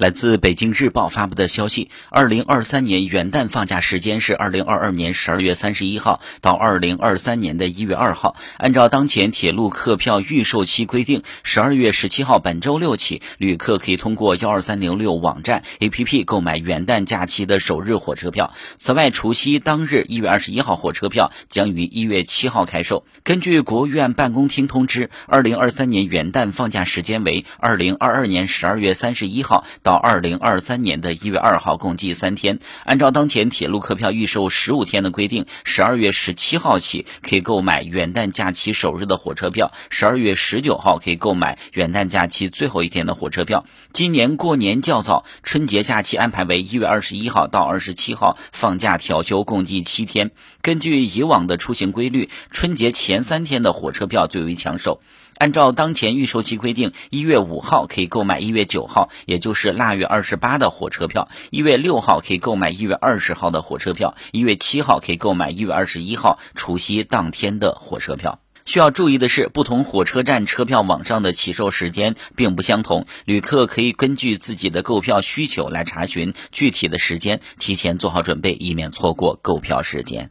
来自北京日报发布的消息，二零二三年元旦放假时间是二零二二年十二月三十一号到二零二三年的一月二号。按照当前铁路客票预售期规定，十二月十七号本周六起，旅客可以通过幺二三零六网站 APP 购买元旦假期的首日火车票。此外，除夕当日一月二十一号火车票将于一月七号开售。根据国务院办公厅通知，二零二三年元旦放假时间为二零二二年十二月三十一号到。到二零二三年的一月二号，共计三天。按照当前铁路客票预售十五天的规定，十二月十七号起可以购买元旦假期首日的火车票，十二月十九号可以购买元旦假期最后一天的火车票。今年过年较早，春节假期安排为一月二十一号到二十七号放假调休，共计七天。根据以往的出行规律，春节前三天的火车票最为抢手。按照当前预售期规定，一月五号可以购买一月九号，也就是腊月二十八的火车票；一月六号可以购买一月二十号的火车票；一月七号可以购买一月二十一号除夕当天的火车票。需要注意的是，不同火车站车票网上的起售时间并不相同，旅客可以根据自己的购票需求来查询具体的时间，提前做好准备，以免错过购票时间。